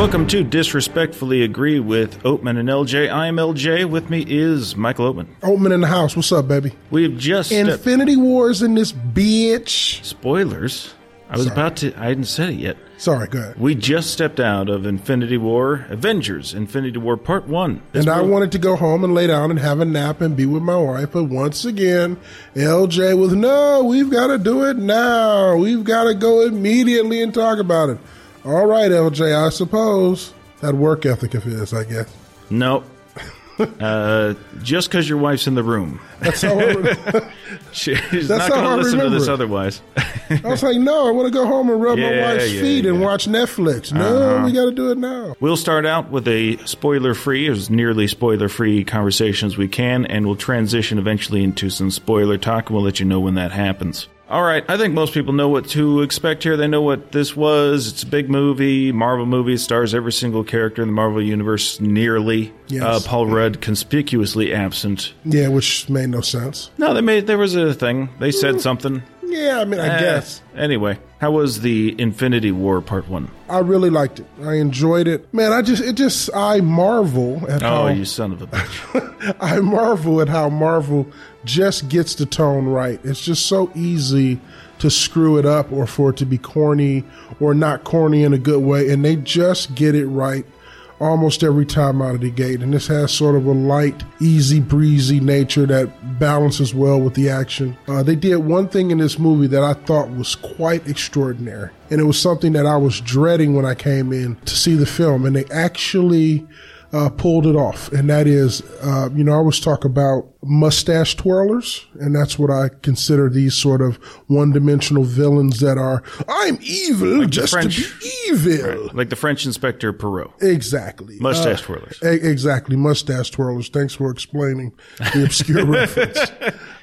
Welcome to Disrespectfully Agree with Oatman and LJ. I am LJ. With me is Michael Oatman. Oatman in the house. What's up, baby? We've just stepped- Infinity Wars in this bitch. spoilers. I was about to. I hadn't said it yet. Sorry, go ahead. We just stepped out of Infinity War, Avengers, Infinity War Part One. This And I wanted to go home and lay down and have a nap and be with my wife. But once again, LJ was, no, we've got to do it now. We've got to go immediately and talk about it. All right, LJ, I suppose. That work ethic of his, I guess. no. uh, just because your wife's in the room, That's how I, she's That's not going to listen to this otherwise. I was like, no, I want to go home and rub my wife's yeah, feet and yeah. Uh-huh. watch Netflix. No, we got to do it now. We'll start out with a spoiler free, as nearly spoiler free conversation as we can, and we'll transition eventually into some spoiler talk, and we'll let you know when that happens. All right, I think most people know what to expect here. They know what this was. It's a big movie, Marvel movie. It stars every single character in the Marvel Universe, nearly. Yes. Uh, Paul Rudd conspicuously absent. Yeah, which made no sense. No, they made there was a thing. They said something. Yeah, I mean, I Eh, guess. Anyway, how was the Infinity War Part One? I really liked it. I enjoyed it. Man, I just, it just, I marvel at Oh, how, you son of a bitch! I marvel at how Marvel just gets the tone right. It's just so easy to screw it up or for it to be corny or not corny in a good way. And they just get it right almost every time out of the gate. And this has sort of a light, easy breezy nature that balances well with the action. Uh, they did one thing in this movie that I thought was quite extraordinary. And it was something that I was dreading when I came in to see the film. And they actually uh, pulled it off. And that is, uh, you know, I always talk about mustache twirlers, and that's what I consider these sort of one dimensional villains that are, I'm evil just to be evil. like the French Inspector Poirot. Exactly. Mustache Uh, twirlers. e- exactly. Mustache twirlers. Thanks for explaining the obscure reference.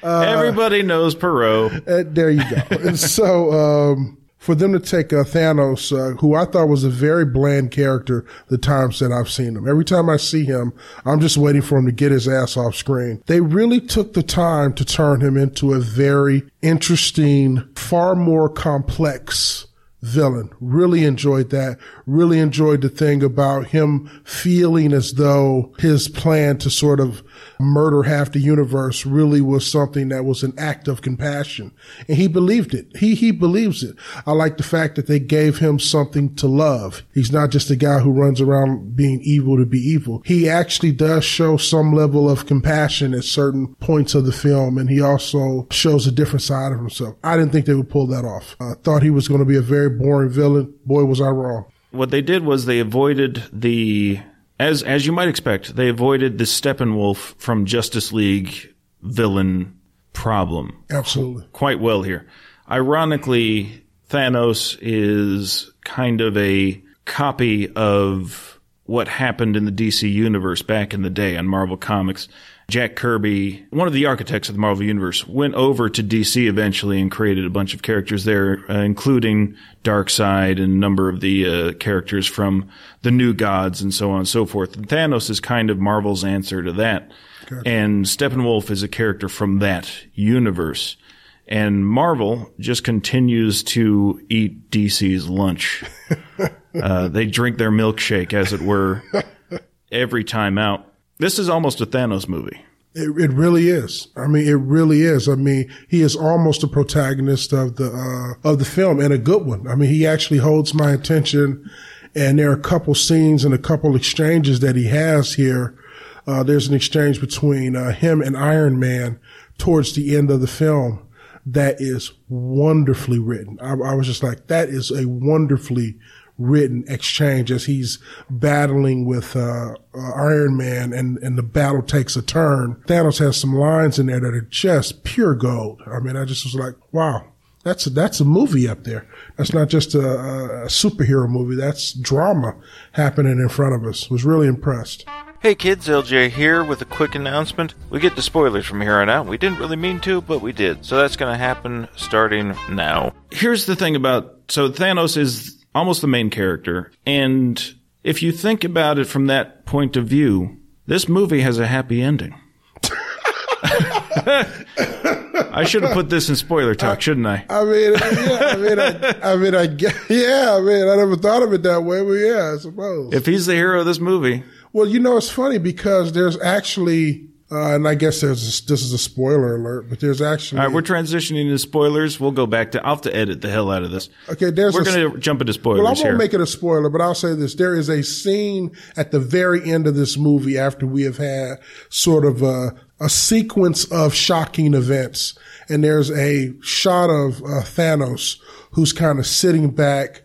Everybody knows Poirot. Uh, there you go. and so, um, for them to take uh, Thanos, uh, who I thought was a very bland character, the times that I've seen him. Every time I see him, I'm just waiting for him to get his ass off screen. They really took the time to turn him into a very interesting, far more complex villain. Really enjoyed that. Really enjoyed the thing about him feeling as though his plan to sort of murder half the universe really was something that was an act of compassion. And he believed it. He, he believes it. I like the fact that they gave him something to love. He's not just a guy who runs around being evil to be evil. He actually does show some level of compassion at certain points of the film. And he also shows a different side of himself. I didn't think they would pull that off. I thought he was going to be a very boring villain. Boy, was I wrong. What they did was they avoided the as as you might expect, they avoided the Steppenwolf from Justice League villain problem Absolutely. quite well here. Ironically, Thanos is kind of a copy of what happened in the DC universe back in the day on Marvel Comics. Jack Kirby, one of the architects of the Marvel Universe, went over to DC eventually and created a bunch of characters there, uh, including Darkseid and a number of the uh, characters from the New Gods and so on and so forth. And Thanos is kind of Marvel's answer to that. And Steppenwolf is a character from that universe. And Marvel just continues to eat DC's lunch. uh, they drink their milkshake, as it were, every time out. This is almost a Thanos movie. It, it really is. I mean, it really is. I mean, he is almost the protagonist of the uh, of the film, and a good one. I mean, he actually holds my attention, and there are a couple scenes and a couple exchanges that he has here. Uh, there's an exchange between uh, him and Iron Man towards the end of the film that is wonderfully written. I, I was just like, that is a wonderfully written exchange as he's battling with uh, uh, Iron Man and, and the battle takes a turn. Thanos has some lines in there that are just pure gold. I mean, I just was like, wow. That's a, that's a movie up there. That's not just a, a superhero movie. That's drama happening in front of us. Was really impressed. Hey kids, LJ here with a quick announcement. We get the spoilers from here on out. We didn't really mean to, but we did. So that's going to happen starting now. Here's the thing about so Thanos is almost the main character, and if you think about it from that point of view, this movie has a happy ending. I should have put this in spoiler talk, shouldn't I? I mean, yeah, I mean, I, I mean, I yeah, I mean, I never thought of it that way, but yeah, I suppose. If he's the hero of this movie, well, you know, it's funny because there's actually, uh, and I guess there's this is a spoiler alert, but there's actually all right, we're transitioning to spoilers. We'll go back to. I'll have to edit the hell out of this. okay. There's We're going to jump into spoilers Well, I won't here. make it a spoiler, but I'll say this. There is a scene at the very end of this movie after we have had sort of a, a sequence of shocking events. And there's a shot of uh, Thanos who's kind of sitting back,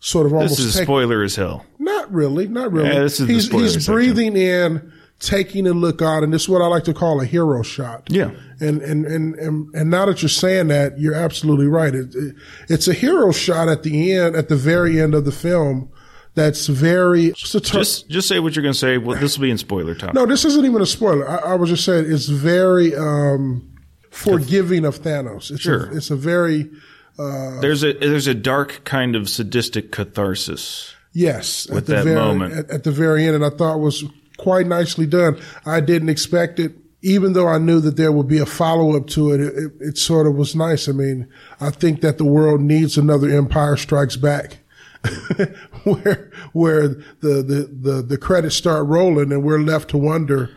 sort of almost this is taking- spoiler as hell. not really, not really. Yeah, this is the he's spoiler he's section. breathing in, taking a look out, and this is what I like to call a hero shot. Yeah. And and and and, and now that you're saying that, you're absolutely right. It, it, it's a hero shot at the end, at the very end of the film. That's very just Just just say what you're going to say. Well, this will be in spoiler time. no. This isn't even a spoiler. I, I was just saying it's very um, forgiving of Thanos. It's Sure. A, it's a very There's a there's a dark kind of sadistic catharsis. Yes, with at the that very, moment. At, at the very end, and I thought was quite nicely done. I didn't expect it, even though I knew that there would be a follow up to it. It, it. sort of was nice. I mean, I think that the world needs another Empire Strikes Back. where where the, the, the, the credits start rolling and we're left to wonder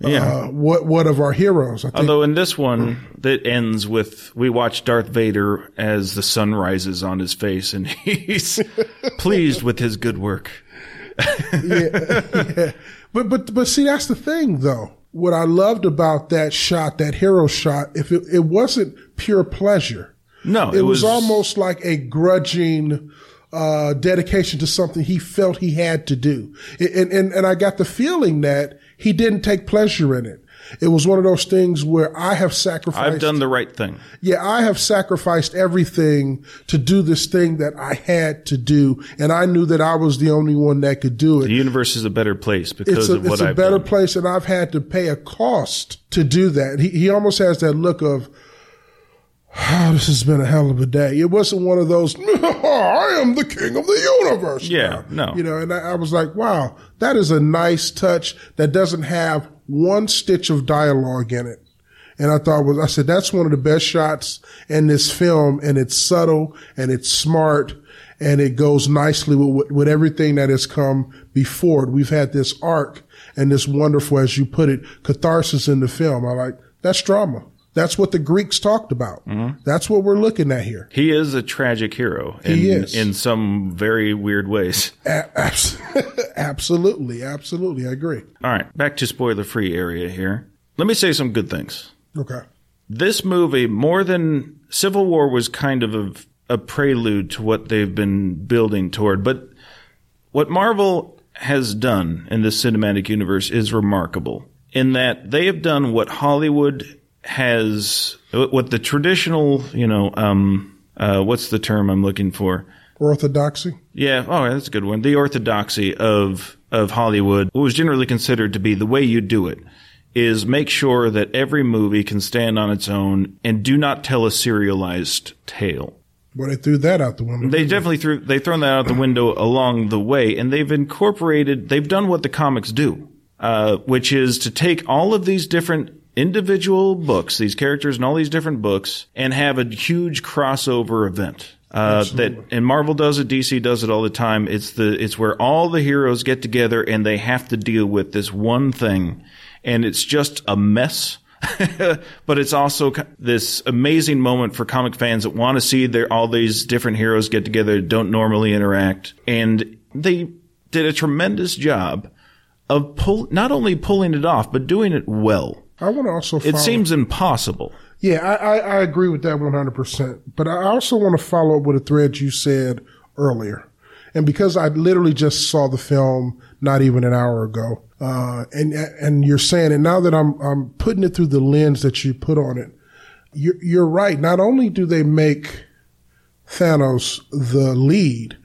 Yeah. uh, what what of our heroes. I think Although in this one, that ends with we watch Darth Vader as the sun rises on his face, and he's pleased with his good work. yeah. But but but see, that's the thing, though. What I loved about that shot, that hero shot, if it, it wasn't pure pleasure, No, it, was, almost like a grudging uh, dedication to something he felt he had to do, and and and I got the feeling that he didn't take pleasure in it. It was one of those things where I have sacrificed. I've done the right thing. Yeah, I have sacrificed everything to do this thing that I had to do, and I knew that I was the only one that could do it The universe is a better place because it's a, of what it's a I've better done. place, and I've had to pay a cost to do that. He, he almost has that look of, oh, this has been a hell of a day. It wasn't one of those, I am the king of the universe. Yeah, no. You know, and I, I was like, wow, that is a nice touch that doesn't have one stitch of dialogue in it. And I thought was, I said, that's one of the best shots in this film and it's subtle and it's smart and it goes nicely with, with, everything that has come before it. We've had this arc and this wonderful, as you put it, catharsis in the film. I like, that's drama. That's what the Greeks talked about. Mm-hmm. That's what we're looking at here. He is a tragic hero in, He is. in some very weird ways. A- abs- absolutely. Absolutely. I agree. All right, back to spoiler free area here. Let me say some good things. Okay. This movie, more than Civil War, was kind of a, a prelude to what they've been building toward. But what Marvel has done in this cinematic universe is remarkable in that they have done what Hollywood has, what the traditional, you know, um, uh, what's the term I'm looking for? Orthodoxy. Yeah, oh, that's a good one. The orthodoxy of of Hollywood, what was generally considered to be the way you do it, is make sure that every movie can stand on its own and do not tell a serialized tale. Well, they threw that out the window. They definitely threw they've thrown that out the window along the way, and they've incorporated they've done what the comics do, uh, which is to take all of these different individual books, these characters and all these different books, and have a huge crossover event. Uh, that and Marvel does it, DC does it all the time. It's the it's where all the heroes get together and they have to deal with this one thing, and it's just a mess. but it's also this amazing moment for comic fans that want to see their all these different heroes get together don't normally interact, and they did a tremendous job of pull not only pulling it off but doing it well. I want to also. It seems impossible. Yeah, I, I, I agree with that 100%. But I also want to follow up with a thread you said earlier. And because I literally just saw the film not even an hour ago, uh, and, and you're saying it now that I'm, I'm putting it through the lens that you put on it, you're, you're right. Not only do they make Thanos the lead,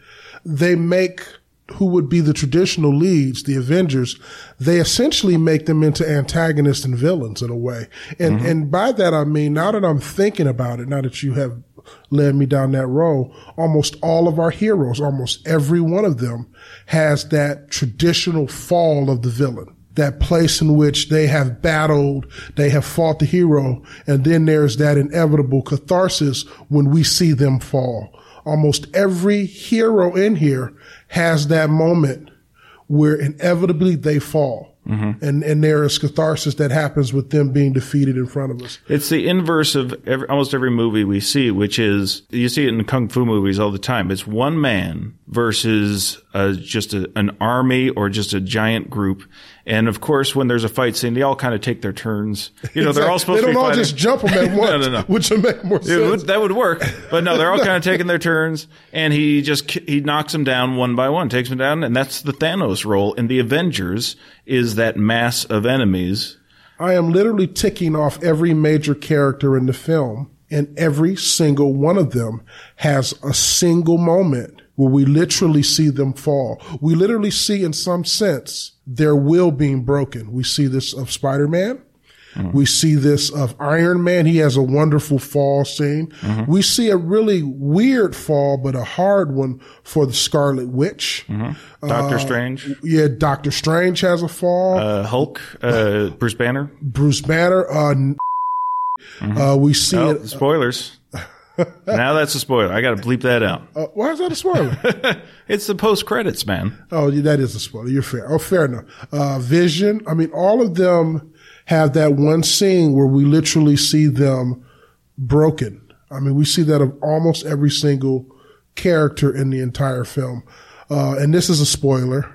they make who would be the traditional leads, the Avengers, they essentially make them into antagonists and villains in a way. And mm-hmm. and by that I mean now that I'm thinking about it, now that you have led me down that road, almost all of our heroes, almost every one of them has that traditional fall of the villain. that place in which they have battled, they have fought the hero, and then there's that inevitable catharsis when we see them fall. Almost every hero in here has that moment where inevitably they fall. Mm-hmm. And, and there is catharsis that happens with them being defeated in front of us. It's the inverse of every, almost every movie we see, which is you see it in kung fu movies all the time. It's one man versus uh, just a, an army or just a giant group. And of course, when there's a fight scene, they all kind of take their turns. You know, they're all supposed they to be don't all fighting. just jump them at once, no, no, no. which would make more sense. would- that would work, but no, they're all kind of taking their turns, and he just he knocks them down one by one, takes them down, and that's the Thanos role in the Avengers is that mass of enemies. I am literally ticking off every major character in the film, and every single one of them has a single moment where we literally see them fall. We literally see, in some sense, their will being broken. We see this of Spider-Man. We see this of Iron Man. He has a wonderful fall scene. We see a really weird fall, but a hard one for the Scarlet Witch. Doctor Strange, Yeah, Doctor Strange has a fall. uh, Hulk, uh, Bruce Banner. Bruce Banner. Uh, n- uh, we see Oh, it. spoilers. Now that's a spoiler. I got to bleep that out. Uh, why is that a spoiler? It's the post credits, man. oh, that is a spoiler. You're fair. Oh, fair enough. Uh, Vision. I mean, all of them have that one scene where we literally see them broken. I mean, we see that of almost every single character in the entire film. Uh, and this is a spoiler.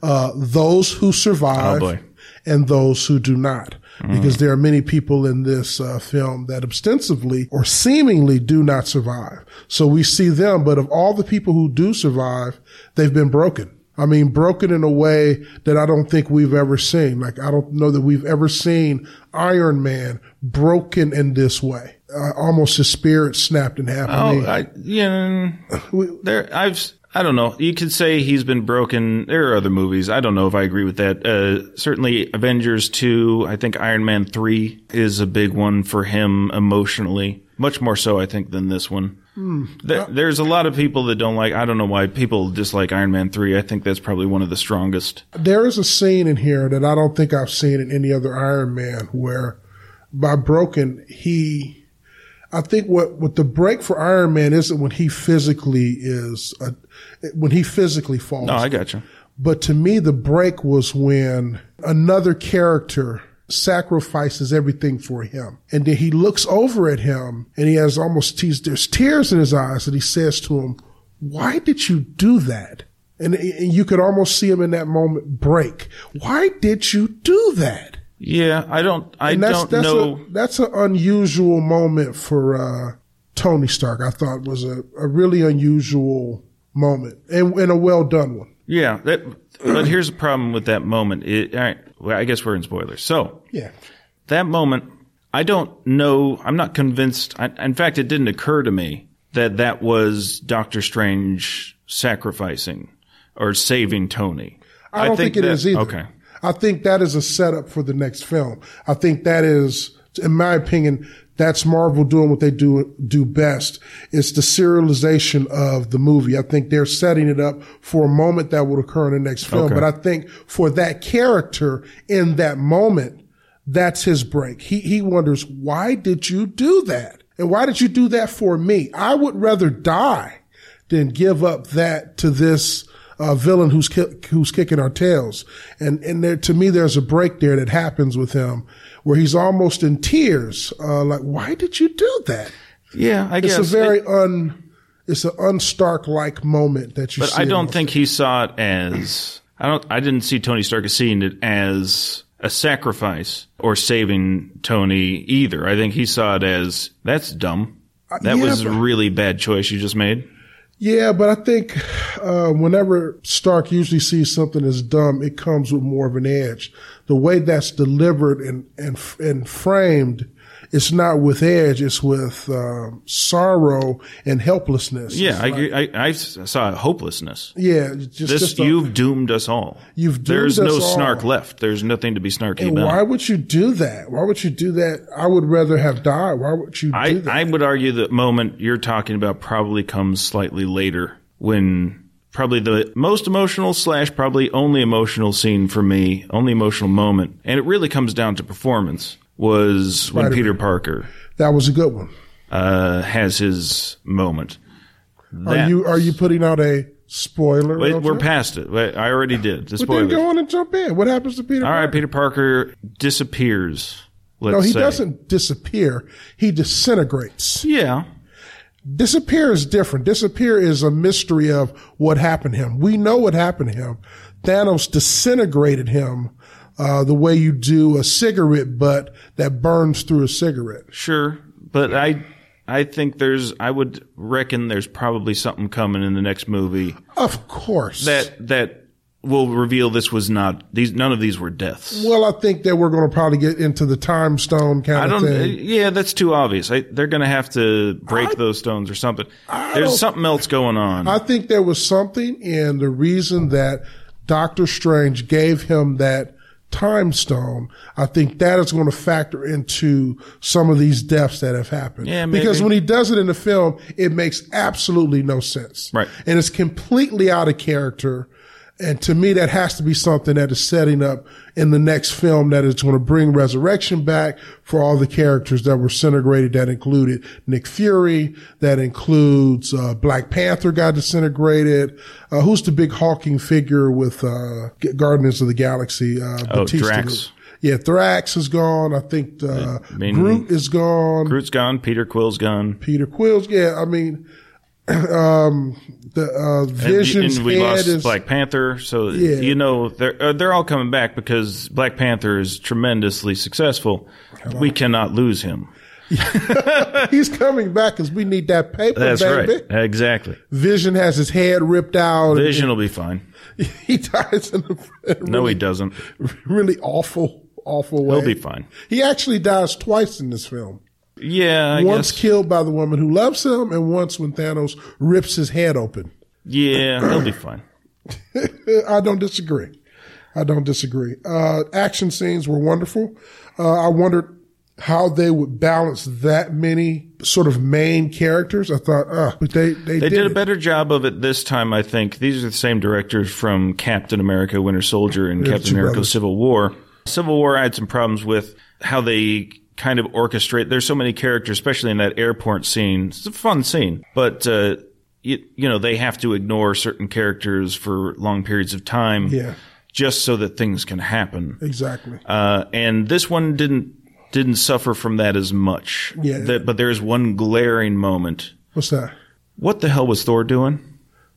Uh, those who survive Oh, and those who do not. Because there are many people in this uh, film that ostensibly or seemingly do not survive. So we see them, but of all the people who do survive, they've been broken. I mean, broken in a way that I don't think we've ever seen. Like, I don't know that we've ever seen Iron Man broken in this way. Uh, almost his spirit snapped in half. Oh, I, yeah, there. I've. I don't know. You could say he's been broken. There are other movies. I don't know if I agree with that. Uh, certainly, Avengers two. I think Iron Man three is a big one for him emotionally. Much more so, I think, than this one. There, there's a lot of people that don't like. I don't know why people dislike Iron Man three. I think that's probably one of the strongest. there is a scene in here that I don't think I've seen in any other Iron Man where by broken, he, I think what, what the break for Iron Man isn't when he physically is, a, when he physically falls. No, I got you. But to me, the break was when another character sacrifices everything for him. And then he looks over at him and he has almost, tears, there's tears in his eyes and he says to him, why did you do that? And, and you could almost see him in that moment break. Why did you do that? Yeah, I don't. I And that's, don't that's know. A, that's an unusual moment for, uh, Tony Stark. I thought was a, a really unusual moment and, and a well done one. Yeah, that, but here's the problem with that moment. It, all right, well, I guess we're in spoilers. So Yeah. that moment, I don't know. I'm not convinced. I, in fact, it didn't occur to me that that was Doctor Strange sacrificing or saving Tony. I don't think, it that- is either. Okay. I think that is a setup for the next film. I think that is, in my opinion, that's Marvel doing what they do do best. It's the serialization of the movie. I think they're setting it up for a moment that will occur in the next film. Okay. But I think for that character in that moment, that's his break. He he wonders why did you do that, and why did you do that for me? I would rather die than give up that to this uh, villain who's ki- who's kicking our tails. And and there, to me, there's a break there that happens with him where he's almost in tears. Uh, like, why did you do that? Yeah, I It's guess. a very It- un, it's an unstark like moment that you. but I don't think he saw it as. I don't. I didn't see Tony Stark as seeing it as a sacrifice or saving Tony either. I think he saw it as that's dumb. That Uh, yeah, was a really bad choice you just made. Yeah, but I think uh, whenever Stark usually sees something as dumb, it comes with more of an edge. The way that's delivered and and and framed, it's not with edge; it's with um, sorrow and helplessness. Yeah, I, like- I, I saw hopelessness. yeah. Just, This just a- you've doomed us all. You've doomed There's no all. snark left. There's nothing to be snarky and about. why would you do that? Why would you do that? I would rather have died. Why would you I, do that? I would argue the moment you're talking about probably comes slightly later when probably the most emotional slash probably only emotional scene for me, only emotional moment, and it really comes down to performance. Was when Spider-Man. Peter Parker That was a good one. uh, has his moment. Are you are you putting out a spoiler? Wait, we're past it. Wait, I already did. The then go on and jump in. What happens to Peter? All right, Parker? Peter Parker disappears. Let's No, he say. doesn't disappear. He disintegrates. Yeah, Disappear is different. Disappear is a mystery of what happened to him. We know what happened to him. Thanos disintegrated him uh, the way you do a cigarette butt that burns through a cigarette. sure, but I, I think there's. I would reckon there's probably something coming in the next movie Of course. that that will reveal this was not these. None of these were deaths. well, I think that we're going to probably get into the time stone kind I of don't. thing. Yeah, that's too obvious. I, they're going to have to break I- those stones or something. don't- There's something else going on. I think there was something in the reason that Doctor Strange gave him that time stone. I think that is going to factor into some of these deaths that have happened. Yeah, maybe. Because when he does it in the film, it makes absolutely no sense. Right. And it's completely out of character. And to me, that has to be something that is setting up in the next film that is going to bring resurrection back for all the characters that were disintegrated. That included Nick Fury. That includes uh, Black Panther got disintegrated. Uh, who's the big hulking figure with uh, Guardians of the Galaxy? Uh, Oh, Batista. Drax. Yeah, Drax is gone. I think uh, I mean- Groot is gone. Groot's gone. Peter Quill's gone. Peter Quill's. Yeah, I mean, um, the uh, And- Vision's and we head lost is Black Panther, so Yeah. you know they're uh, they're all coming back because Black Panther is tremendously successful. We cannot lose him. He's coming back because we need that paper, That's baby. right, exactly. Vision has his head ripped out. Vision will be fine. He dies in a really, No, he doesn't. really awful, awful way. He'll be fine. He actually dies twice in this film. Yeah, I once guess. killed by the woman who loves him, and once when Thanos rips his head open. Yeah, he'll be fine. I don't disagree. I don't disagree. Uh, action scenes were wonderful. Uh, I wondered how they would balance that many sort of main characters. I thought, uh, but they, they, They did, did a better job of it this time, I think. These are the same directors from Captain America, Winter Soldier, and Captain America: brothers. Civil War. Civil War, I had some problems with how they kind of orchestrate. There's so many characters, especially in that airport scene. It's a fun scene, but uh, you, you know they have to ignore certain characters for long periods of time, Yeah. just so that things can happen. Exactly. Uh, and this one didn't didn't suffer from that as much. Yeah. That, but there's one glaring moment. What's that? What the hell was Thor doing?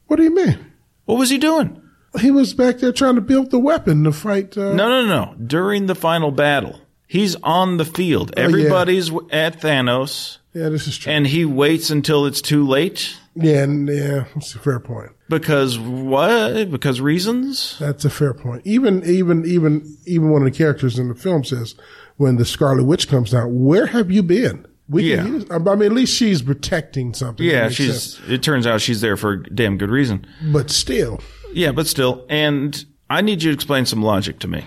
What do you mean? What was he doing? He was back there trying to build the weapon to fight. Uh, No, no, no. During the final battle, he's on the field. Oh, yeah. Everybody's w at Thanos, Yeah, this is true. and he waits until it's too late. yeah, and, yeah, that's a fair point. Because what? Because reasons? That's a fair point. Even, even, even, even one of the characters in the film says when the Scarlet Witch comes out, "Where have you been?" We Yeah. can use, I mean, at least she's protecting something. Yeah, she's. sense. It turns out she's there for a damn good reason. But still, Yeah, but still. And I need you to explain some logic to me.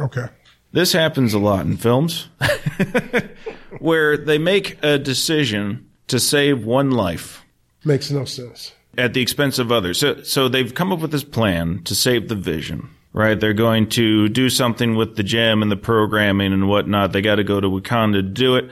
okay. This happens a lot in films where they make a decision to save one life Makes no sense. at the expense of others. So, so they've come up with this plan to save the vision, right? They're going to do something with the gem and the programming and whatnot. They got to go to Wakanda to do it.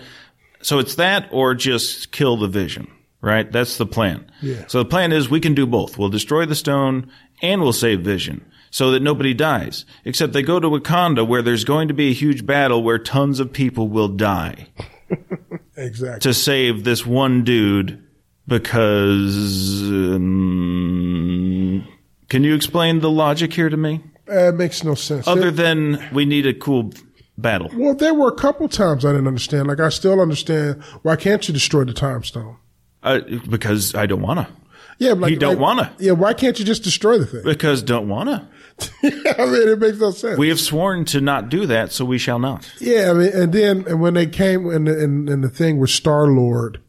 So it's that or just kill the vision, right? That's the plan. Yeah. So the plan is we can do both. We'll destroy the stone and we'll save vision so that nobody dies. Except they go to Wakanda where there's going to be a huge battle where tons of people will die Exactly. to save this one dude because. Um, can you explain the logic here to me? Uh, it makes no sense. Other There- than we need a cool battle. well, there were a couple times I didn't understand. Like, I still understand. Why can't you destroy the time stone? Uh, because I don't wanna. Yeah, like, You don't like- wanna. Yeah, why can't you just destroy the thing? Because don't I mean, it makes no sense. We have sworn to not do that, so we shall not. Yeah, I mean, and then and when they came and the, in, in the thing with Star Lord,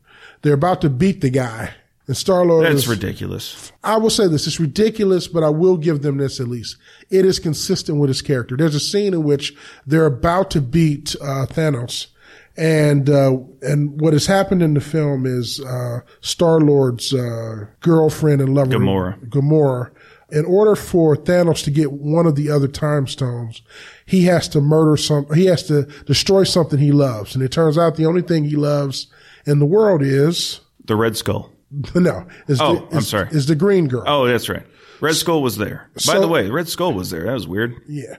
they're about to beat the guy, and Star Lord. That's is, ridiculous. I will say this: it's ridiculous, but I will give them this at least. It is consistent with his character. There's a scene in which they're about to beat uh, Thanos, and uh, and what has happened in the film is uh, Star Lord's uh, girlfriend and lover Gamora. Gamora in order for Thanos to get one of the other time stones, he has to murder some, he has to destroy something he loves. And it turns out the only thing he loves in the world is, The Red Skull. no, is, Oh, the, I'm sorry. is the green girl. Oh, that's right. Red Skull was there. By the way, Red Skull was there. That was weird. Yeah.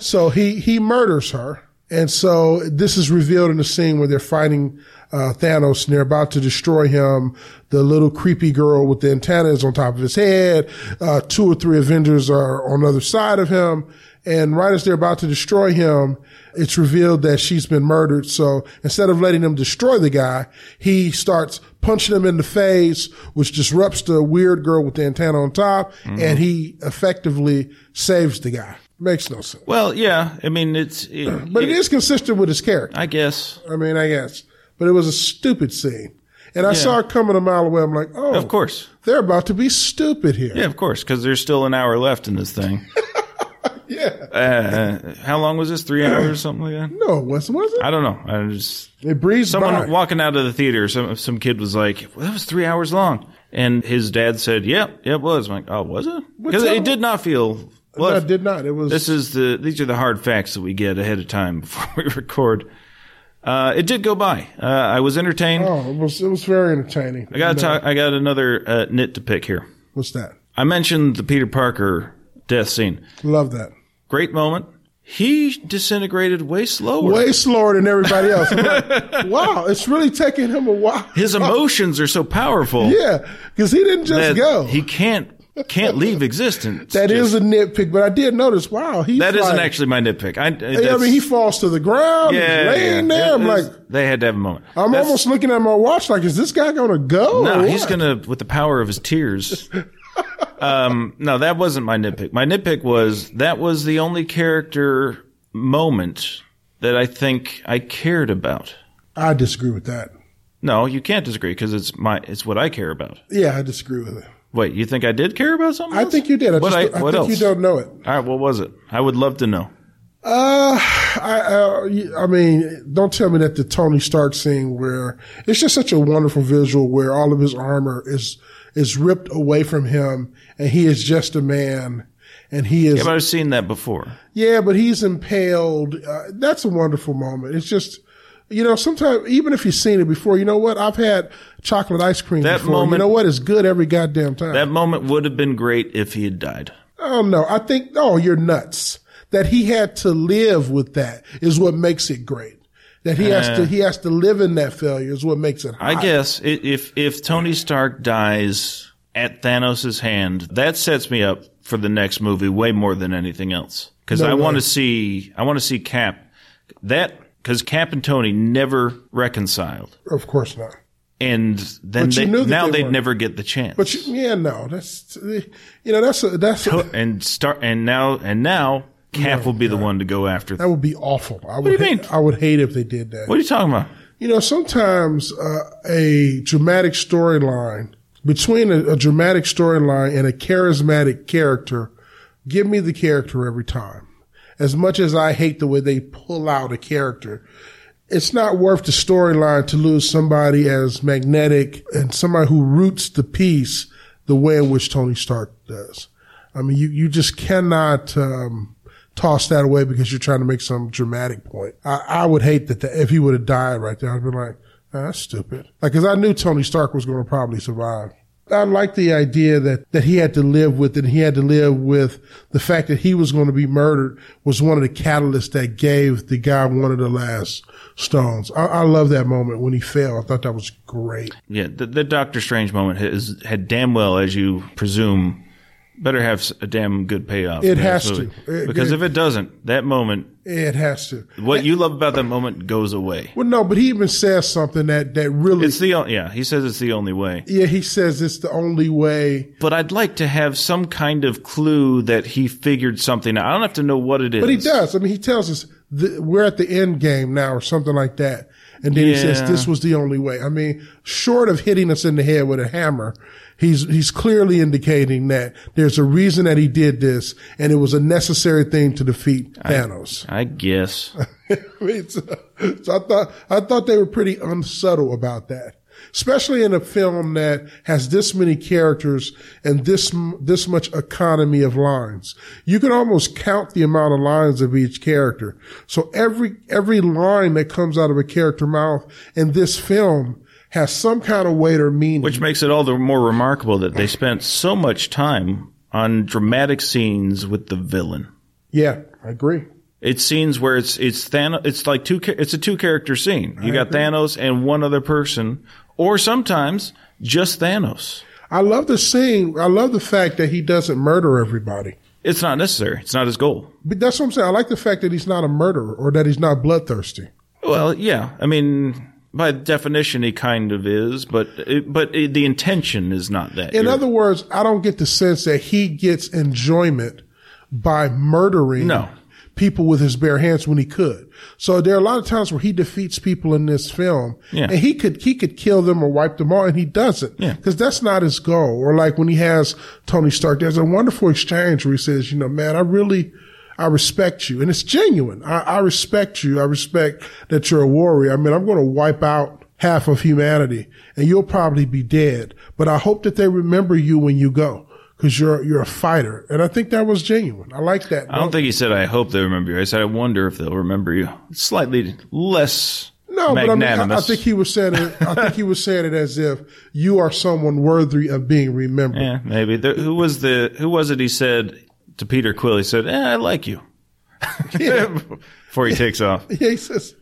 So he, he murders her. And so this is revealed in the scene where they're fighting uh, Thanos and they're about to destroy him. The little creepy girl with the antennas on top of his head. Uh, two or three Avengers are on the other side of him. And right as they're about to destroy him, it's revealed that she's been murdered. So instead of letting them destroy the guy, he starts punching him in the face, which disrupts the weird girl with the antenna on top. And he effectively saves the guy. Makes no sense. Well, yeah. I mean, it's. It, But it is consistent with his character. I guess. I mean, I guess. But it was a stupid scene. And I saw it coming a mile away. I'm like, oh, Of course. they're about to be stupid here. Yeah, of course, because there's still an hour left in this thing. Yeah. Uh, how long was this? Three hours or something like that? No, it wasn't, was it? I don't know. I just It breezed someone by. walking out of the theater. Some some kid was like, well, "That was three hours long," and his dad said, "Yep, yeah, it was." I'm like, "Oh, was it?" Because it did not feel. No, Well, it did not. It was. this is the these are the hard facts that we get ahead of time before we record. Uh, it did go by. Uh, I was entertained. oh, it was. It was very entertaining. I got talk. I got another uh, nit to pick here. What's that? I mentioned the Peter Parker death scene. Love that. Great moment. He disintegrated way slower. Way slower than everybody else. Like, wow, it's really taking him a while. His emotions are so powerful Yeah, because he didn't just go. he can't can't leave existence. That is Just- a nitpick, but I did notice. Wow, he's that isn't like- actually my nitpick. I, I mean, he falls to the ground. yeah, he's laying yeah. there. I'm like, they had to have a moment. I'm That's- almost looking at my watch. Like, is this guy going to go? no. He's gonna with the power of his tears. um, no, that wasn't my nitpick. My nitpick was that was the only character moment that I think I cared about. I disagree with that. No, you can't disagree because it's my it's what I care about. Yeah, I disagree with it. Wait, you think I did care about something? I think you did. I, What just, I- I, what think you don't know it. All right, what was it? I would love to know. Uh, I, uh, I mean, don't tell me that the Tony Stark scene where it's just such a wonderful visual where all of his armor is, is ripped away from him and he is just a man and he is, Yeah, I've seen that before. yeah, but he's impaled. Uh, that's a wonderful moment. It's just, you know, sometimes even if you've seen it before, you know what? I've had chocolate ice cream That before. moment- you know what? It's good every goddamn time. That moment would have been great if he had died. Oh no, I think oh you're nuts. That he had to live with that is what makes it great. That he has to he has to live in that failure is what makes it. I guess if if Tony Stark dies at Thanos' hand, that sets me up for the next movie way more than anything else. Because No I want to see I want to see Cap that because Cap and Tony never reconciled, Of course not. and then they, knew now they they'd never get the chance. But you, yeah, no, that's you know that's a, that's a, and start and now and now Cap will be the one to go after. that would be awful. I would do you hate, mean? I would hate if they did that. What are you talking about? You know, sometimes uh, a dramatic storyline between a, a dramatic storyline and a charismatic character, give me the character every time. As much as I hate the way they pull out a character, it's not worth the storyline to lose somebody as magnetic and somebody who roots the piece the way in which Tony Stark does. I mean, you, you just cannot, um, toss that away because you're trying to make some dramatic point. I, I would hate that the, if he would have died right there. I'd be like, "Ah, that's stupid. Like, cause I knew Tony Stark was going to probably survive. I like the idea that, that he had to live with. And he had to live with the fact that he was going to be murdered was one of the catalysts that gave the guy one of the last stones. I, I love that moment when he fell. I thought that was great. Yeah, the, the Doctor Strange moment has had damn well, as you presume, better have a damn good payoff. It has to. It- because it- if it doesn't, that moment, It has to. what you love about that moment goes away. Well, no, but he even says something that, that really, It's the yeah. He says it's the only way. yeah, he says it's the only way But I'd like to have some kind of clue that he figured something. out. I don't have to know what it is. But he does. I mean, he tells us we're at the end game now or something like that. And then he says this was the only way. I mean, short of hitting us in the head with a hammer, he's, he's clearly indicating that there's a reason that he did this and it was a necessary thing to defeat Thanos. I guess. I so, so I thought, I thought they were pretty unsubtle about that. especially in a film that has this many characters and this this much economy of lines. You can almost count the amount of lines of each character. So every every line that comes out of a character mouth in this film has some kind of weight or meaning. Which makes it all the more remarkable that they spent so much time on dramatic scenes with the villain. Yeah, I agree. It's scenes where it's it's Thanos. It's like two. It's a two character scene. You I got agree. Thanos and one other person, or sometimes just Thanos. I love the scene. I love the fact that he doesn't murder everybody. It's not necessary. It's not his goal. But that's what I'm saying. I like the fact that he's not a murderer or that he's not bloodthirsty. Well, yeah. I mean, by definition, he kind of is, but it, but it, the intention is not that. In You're- other words, I don't get the sense that he gets enjoyment by murdering No. people with his bare hands when he could. So there are a lot of times where he defeats people in this film Yeah. and he could, he could kill them or wipe them all and he doesn't. Yeah. Cause that's not his goal. Or like when he has Tony Stark, there's a wonderful exchange where he says, you know, man, I really, I respect you. And it's genuine. I, I respect you. I respect that you're a warrior. I mean, I'm going to wipe out half of humanity and you'll probably be dead, but I hope that they remember you when you go because you're, you're a fighter. And I think that was genuine. I like that. I don't think he said, "I hope they remember you." I said, "I wonder if they'll remember you." Slightly less No, but I mean, I. I think he was saying it. I think he was saying it as if you are someone worthy of being remembered. Yeah, maybe. There, who was the who was it? He said to Peter Quill. He said, eh, "I like you." Before he takes off. Yeah, he says,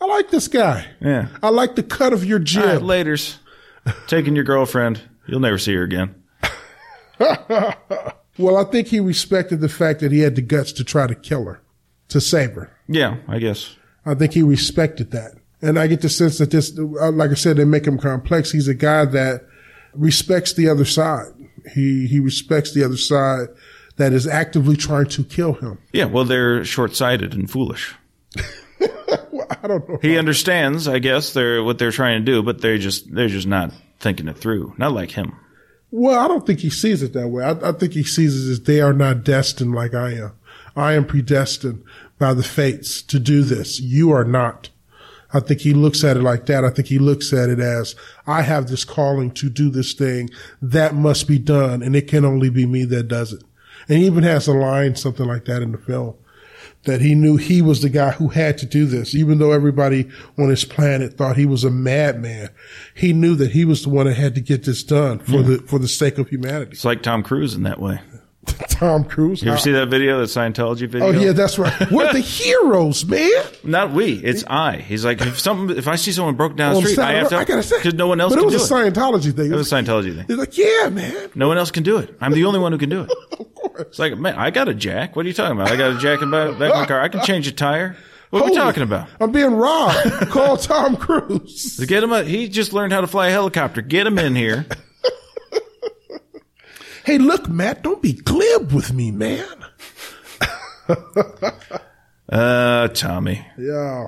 "I like this guy. Yeah. I like the cut of your jib." All right, later's. Taking your girlfriend. You'll never see her again. well, I think he respected the fact that he had the guts to try to kill her, to save her. Yeah, I guess. I think he respected that. And I get the sense that this, uh, like I said, they make him complex. He's a guy that respects the other side. He, he respects the other side that is actively trying to kill him. Yeah, well, they're short-sighted and foolish. Well, I don't know. He understands, I guess, they're what they're trying to do, but they're just they're just not thinking it through. Not like him. Well, I don't think he sees it that way. I, I think he sees it as they are not destined like I am. I am predestined by the fates to do this. You are not. I think he looks at it like that. I think he looks at it as I have this calling to do this thing that must be done, and it can only be me that does it. And he even has a line, something like that in the film, that he knew he was the guy who had to do this, even though everybody on his planet thought he was a madman. He knew that he was the one that had to get this done for the for the sake of humanity. It's like Tom Cruise in that way. Tom Cruise. You ever see that video, that Scientology oh, video? oh yeah, that's right. We're the heroes, man. Not we. It's I. He's like, if something, if I see someone broke down the oh, Well, street, I have to, I gotta say, because no one else But can it It was do a it. Scientology thing. It was a Scientology thing. He's like, yeah, man. No one else can do it. I'm the only one who can do it. Of course. It's like, man, I got a jack. What are you talking about? I got a jack in the back of my car. I can change a tire. What are we Holy- talking about? I'm being robbed. Call Tom Cruise. Get him. A, he just learned how to fly a helicopter. Get him in here. Hey, look, Matt, don't be glib with me, man. Uh, Tommy. Yeah.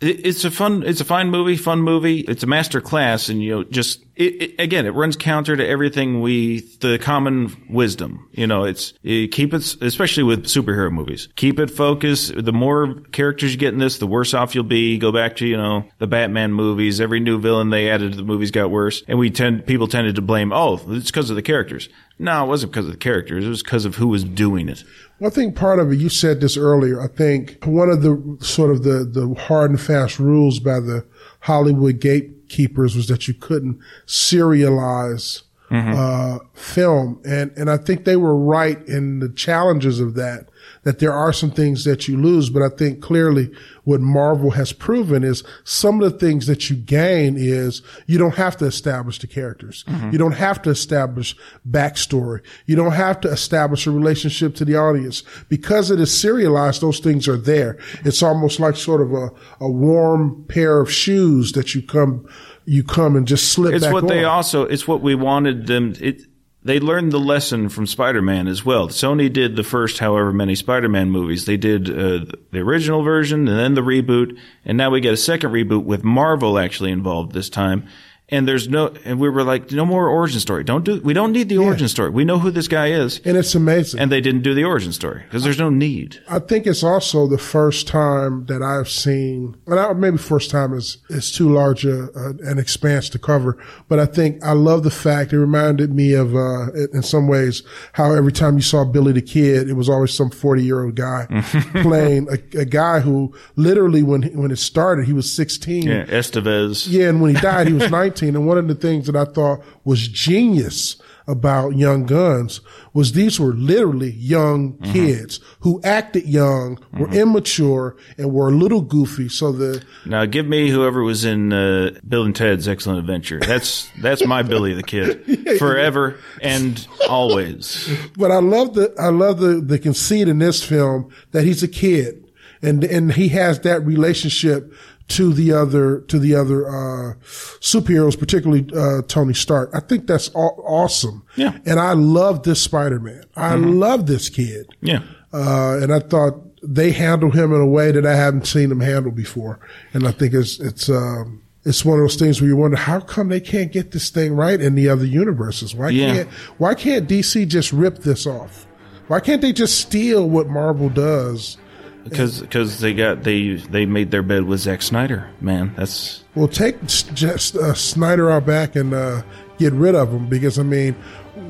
It, it's a fun. It's a fine movie. Fun movie. It's a master class, and you know, just it, it, again, it runs counter to everything we the common wisdom. You know, it's it, keep it, especially with superhero movies. Keep it focused. The more characters you get in this, the worse off you'll be. Go back to you know the Batman movies. Every new villain they added to the movies got worse, and we tend people tended to blame. Oh, it's because of the characters. No, it wasn't because of the characters. It was because of who was doing it. Well, I think part of it, you said this earlier. I think one of the sort of the, the hard and fast rules by the Hollywood gatekeepers was that you couldn't serialize uh, film. And, and I think they were right in the challenges of that, that there are some things that you lose. But I think clearly what Marvel has proven is some of the things that you gain is you don't have to establish the characters. You don't have to establish backstory. You don't have to establish a relationship to the audience because it is serialized. Those things are there. It's almost like sort of a, a warm pair of shoes that you come, you come and just slip It's what they also. It's what we wanted them. It. They learned the lesson from Spider-Man as well. Sony did the first, however many Spider-Man movies. They did uh, the original version and then the reboot, and now we get a second reboot with Marvel actually involved this time. And there's no, and we were like, no more origin story. Don't do, we don't need the origin story. We know who this guy is. And it's amazing. And they didn't do the origin story because there's no need. I think it's also the first time that I've seen, well, maybe first time is, is too large a, a, an expanse to cover, but I think I love the fact it reminded me of, uh, in some ways, how every time you saw Billy the Kid, it was always some 40 year old guy playing a, a, guy who literally when, when it started, he was 16. Yeah, Estevez. Yeah. And when he died, he was 19. And one of the things that I thought was genius about Young Guns was these were literally young mm-hmm. kids who acted young, were mm-hmm. immature, and were a little goofy. So the now give me whoever was in uh, Bill and Ted's Excellent Adventure. That's that's my Billy the Kid forever and always. But I love the I love the the conceit in this film that he's a kid and and he has that relationship to the other to the other uh, superheroes, particularly uh, Tony Stark. I think that's aw- awesome. Yeah, and I love this Spider Man. I mm-hmm. love this kid. Yeah, uh, and I thought they handled him in a way that I haven't seen him handle before, and I think it's it's. Um, it's one of those things where you wonder how come they can't get this thing right in the other universes. Why yeah. can't Why can't DC just rip this off? Why can't they just steal what Marvel does because because they got they they made their bed with Zack Snyder. Man, that's well take just uh, Snyder out back and uh, get rid of him because I mean,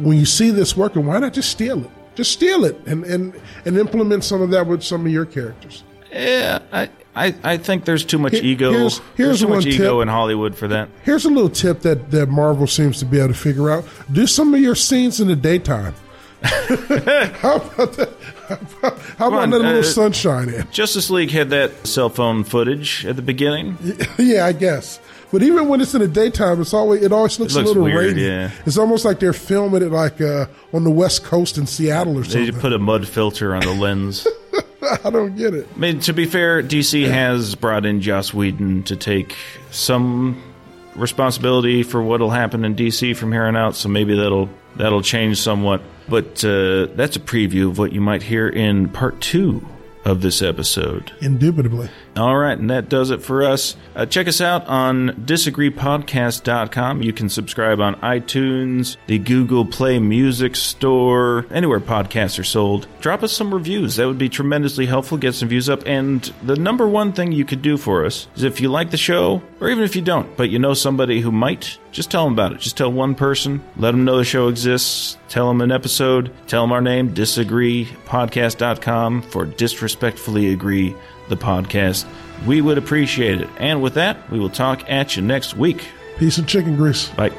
when you see this working, why not just steal it? Just steal it and and and implement some of that with some of your characters. Yeah, I. I, I think there's too much ego. Here's, here's there's too much ego tip. in Hollywood for that. Here's a little tip that, that Marvel seems to be able to figure out. Do some of your scenes in the daytime. how about that? How about, that little uh, sunshine in? Justice League had that cell phone footage at the beginning. yeah, I guess. But even when it's in the daytime, it's always it always looks, it looks a little weird, rainy. Yeah. It's almost like they're filming it like uh, on the west coast in Seattle or something. They put a mud filter on the lens. I don't get it. I mean, to be fair, DC has brought in Joss Whedon to take some responsibility for what'll happen in DC from here on out. So maybe that'll that'll change somewhat. But uh, that's a preview of what you might hear in part two of this episode. Indubitably. All right, and that does it for us. Uh, check us out on disagreepodcast.com. You can subscribe on iTunes, the Google Play Music Store, anywhere podcasts are sold. Drop us some reviews. That would be tremendously helpful. Get some views up. And the number one thing you could do for us is if you like the show, or even if you don't, but you know somebody who might, just tell them about it. Just tell one person. Let them know the show exists. Tell them an episode. Tell them our name, disagreepodcast.com for disrespectfully agree the podcast. We would appreciate it. And with that, we will talk at you next week. Peace and chicken grease. Bye.